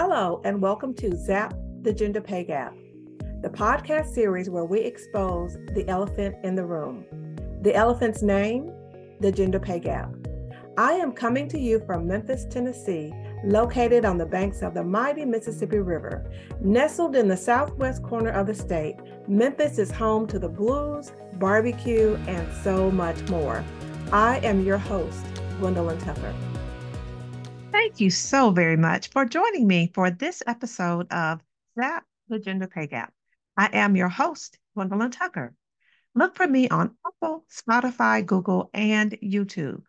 Hello, and welcome to Zap the Gender Pay Gap, the podcast series where we expose the elephant in the room. The elephant's name, the gender pay gap. I am coming to you from Memphis, Tennessee, located on the banks of the mighty Mississippi River. Nestled in the southwest corner of the state, Memphis is home to the blues, barbecue, and so much more. I am your host, Gwendolyn Tucker. Thank you so very much for joining me for this episode of Zap the Gender Pay Gap. I am your host, Gwendolyn Tucker. Look for me on Apple, Spotify, Google, and YouTube,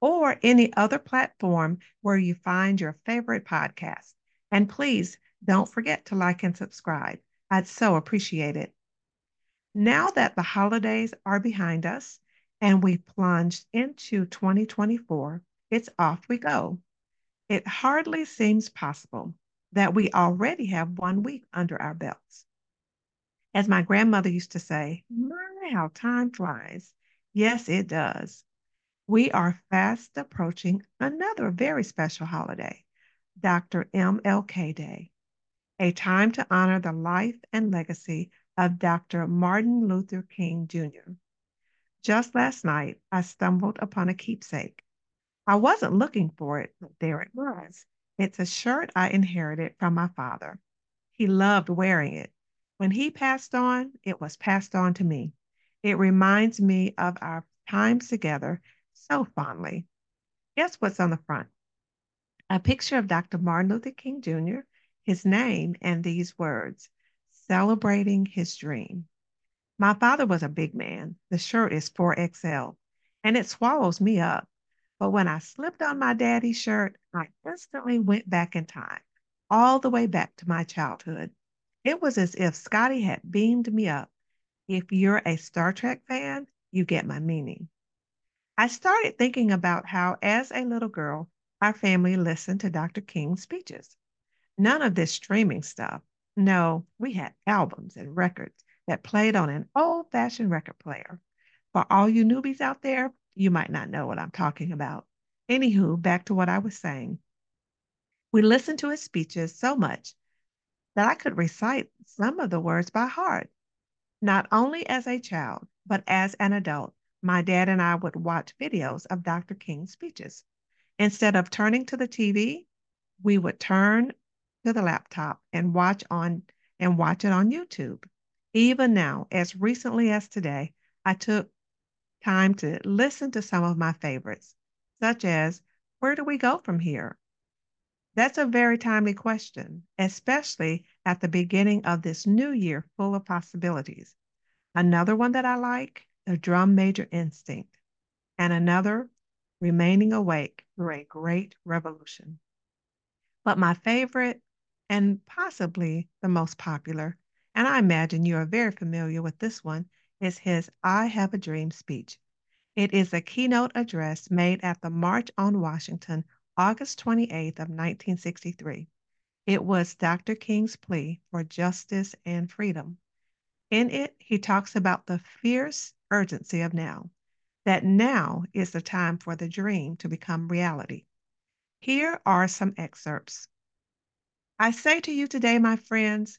or any other platform where you find your favorite podcast. And please don't forget to like and subscribe. I'd so appreciate it. Now that the holidays are behind us and we've plunged into 2024, it's off we go. It hardly seems possible that we already have one week under our belts. As my grandmother used to say, my, how time flies. Yes, it does. We are fast approaching another very special holiday, Dr. MLK Day, a time to honor the life and legacy of Dr. Martin Luther King Jr. Just last night, I stumbled upon a keepsake I wasn't looking for it, but there it was. It's a shirt I inherited from my father. He loved wearing it. When he passed on, it was passed on to me. It reminds me of our times together so fondly. Guess what's on the front? A picture of Dr. Martin Luther King Jr., his name, and these words celebrating his dream. My father was a big man. The shirt is 4XL, and it swallows me up. But when I slipped on my daddy's shirt, I instantly went back in time, all the way back to my childhood. It was as if Scotty had beamed me up. If you're a Star Trek fan, you get my meaning. I started thinking about how, as a little girl, our family listened to Dr. King's speeches. None of this streaming stuff. No, we had albums and records that played on an old fashioned record player. For all you newbies out there, you might not know what I'm talking about. Anywho, back to what I was saying. We listened to his speeches so much that I could recite some of the words by heart. Not only as a child, but as an adult, my dad and I would watch videos of Dr. King's speeches. Instead of turning to the TV, we would turn to the laptop and watch on and watch it on YouTube. Even now, as recently as today, I took time to listen to some of my favorites, such as Where do we go from here? That's a very timely question, especially at the beginning of this new year full of possibilities. Another one that I like, The Drum Major Instinct, and another, Remaining Awake Through a Great Revolution. But my favorite, and possibly the most popular, and I imagine you are very familiar with this one, is his I Have a Dream speech. It is a keynote address made at the March on Washington, August 28th of 1963. It was Dr. King's plea for justice and freedom. In it, he talks about the fierce urgency of now, that now is the time for the dream to become reality. Here are some excerpts. I say to you today, my friends,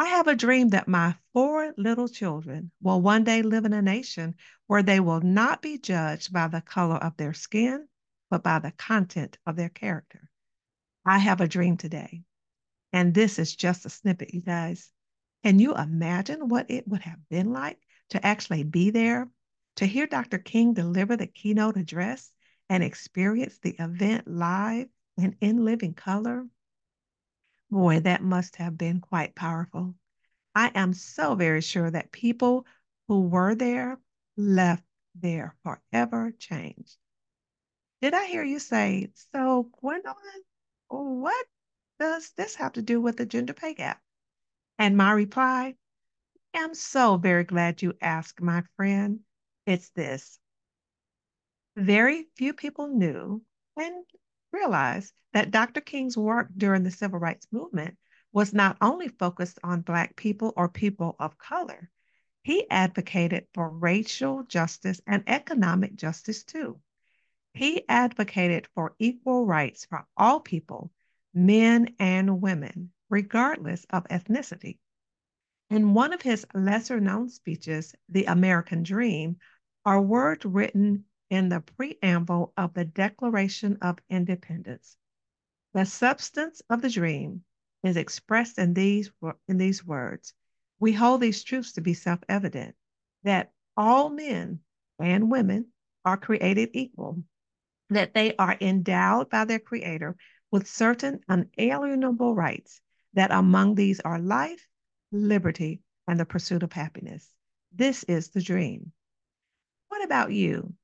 I have a dream that my four little children will one day live in a nation where they will not be judged by the color of their skin, but by the content of their character. I have a dream today, and this is just a snippet, you guys. Can you imagine what it would have been like to actually be there, to hear Dr. King deliver the keynote address and experience the event live and in living color? Boy, that must have been quite powerful. I am so very sure that people who were there left there forever changed. Did I hear you say, so Gwendolyn, what does this have to do with the gender pay gap? And my reply, I'm so very glad you asked, my friend. It's this. Very few people knew and realized that Dr. King's work during the civil rights movement was not only focused on Black people or people of color, he advocated for racial justice and economic justice too. He advocated for equal rights for all people, men and women, regardless of ethnicity. In one of his lesser known speeches, The American Dream, are words written in the preamble of the Declaration of Independence. The substance of the dream is expressed in these, in these words we hold these truths to be self evident that all men and women are created equal, that they are endowed by their Creator with certain unalienable rights, that among these are life, liberty, and the pursuit of happiness. This is the dream. What about you?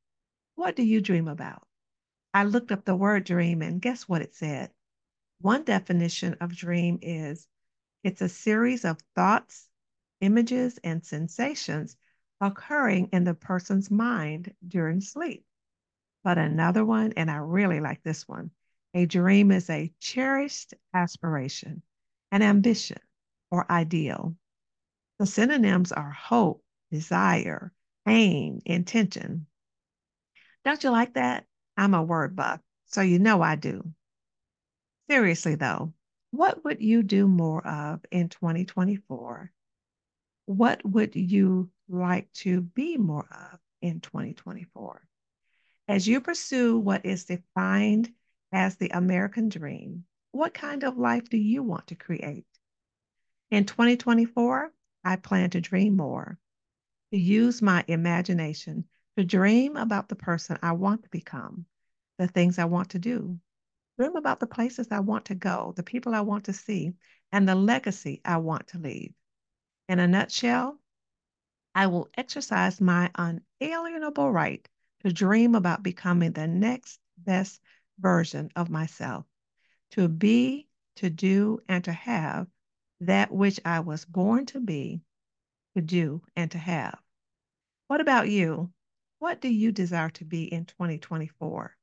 What do you dream about? I looked up the word dream, and guess what it said? One definition of dream is it's a series of thoughts, images, and sensations occurring in the person's mind during sleep. But another one, and I really like this one a dream is a cherished aspiration, an ambition, or ideal. The synonyms are hope, desire, aim, intention. Don't you like that? I'm a word buff, so you know I do. Seriously, though, what would you do more of in 2024 what would you like to be more of in 2024? As you pursue what is defined as the American dream, what kind of life do you want to create? In 2024, I plan to dream more, to use my imagination to dream about the person I want to become, the things I want to do. Dream about the places I want to go, the people I want to see, and the legacy I want to leave. In a nutshell, I will exercise my unalienable right to dream about becoming the next best version of myself, to be, to do, and to have that which I was born to be, to do, and to have. What about you? What do you desire to be in 2024?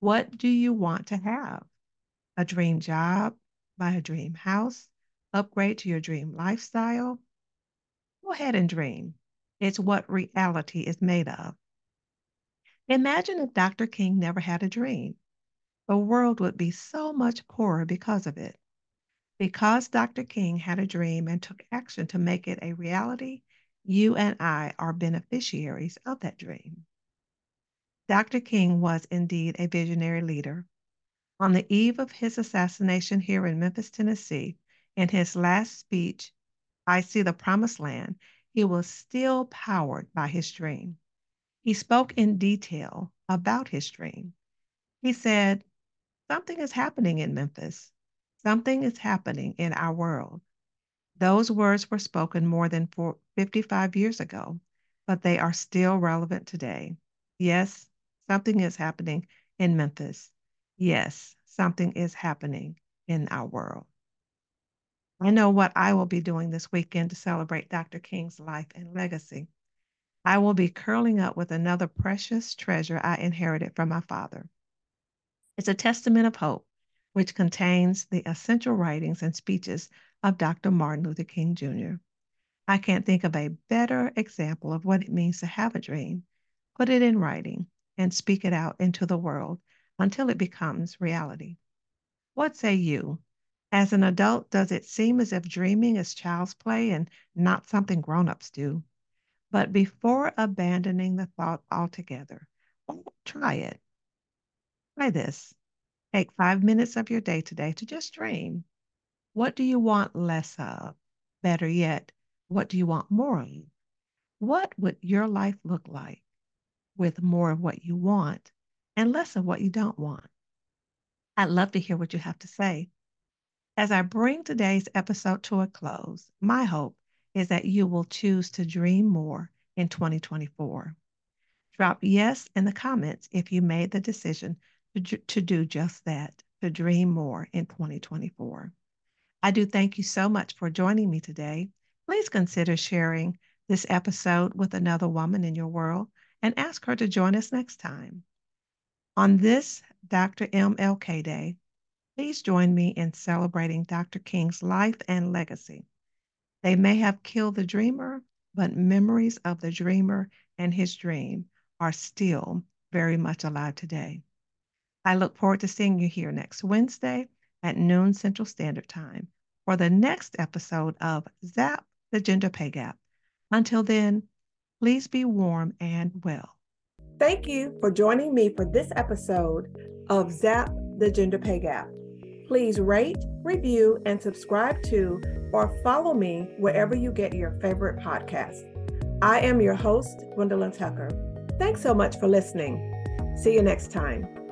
What do you want to have? A dream job, buy a dream house, upgrade to your dream lifestyle, Go ahead and dream. It's what reality is made of. Imagine if Dr. King never had a dream. The world would be so much poorer because of it. Because Dr. King had a dream and took action to make it a reality, you and I are beneficiaries of that dream. Dr. King was indeed a visionary leader. On the eve of his assassination here in Memphis, Tennessee, in his last speech, I see the promised land, he was still powered by his dream. He spoke in detail about his dream. He said, Something is happening in Memphis. Something is happening in our world. Those words were spoken more than 55 years ago, but they are still relevant today. Yes, something is happening in Memphis. Yes, something is happening in our world. I know what I will be doing this weekend to celebrate Dr. King's life and legacy. I will be curling up with another precious treasure I inherited from my father. It's a testament of hope, which contains the essential writings and speeches of Dr. Martin Luther King Jr. I can't think of a better example of what it means to have a dream, put it in writing, and speak it out into the world until it becomes reality. What say you? As an adult, does it seem as if dreaming is child's play and not something grown-ups do? But before abandoning the thought altogether, try it. Try this. Take five minutes of your day today to just dream. What do you want less of? Better yet, what do you want more of? What would your life look like with more of what you want and less of what you don't want? I'd love to hear what you have to say. As I bring today's episode to a close, my hope is that you will choose to dream more in 2024. Drop yes in the comments if you made the decision to, do just that, to dream more in 2024. I do thank you so much for joining me today. please consider sharing this episode with another woman in your world and ask her to join us next time. On this Dr. MLK Day, please join me in celebrating Dr. King's life and legacy. They may have killed the dreamer, but memories of the dreamer and his dream are still very much alive today. I look forward to seeing you here next Wednesday at noon Central Standard Time for the next episode of ZAP, the Gender Pay Gap. Until then, please be warm and well. Thank you for joining me for this episode of ZAP, the Gender Pay Gap. Please rate, review, and subscribe to or follow me wherever you get your favorite podcast. I am your host, Gwendolyn Tucker. Thanks so much for listening. See you next time.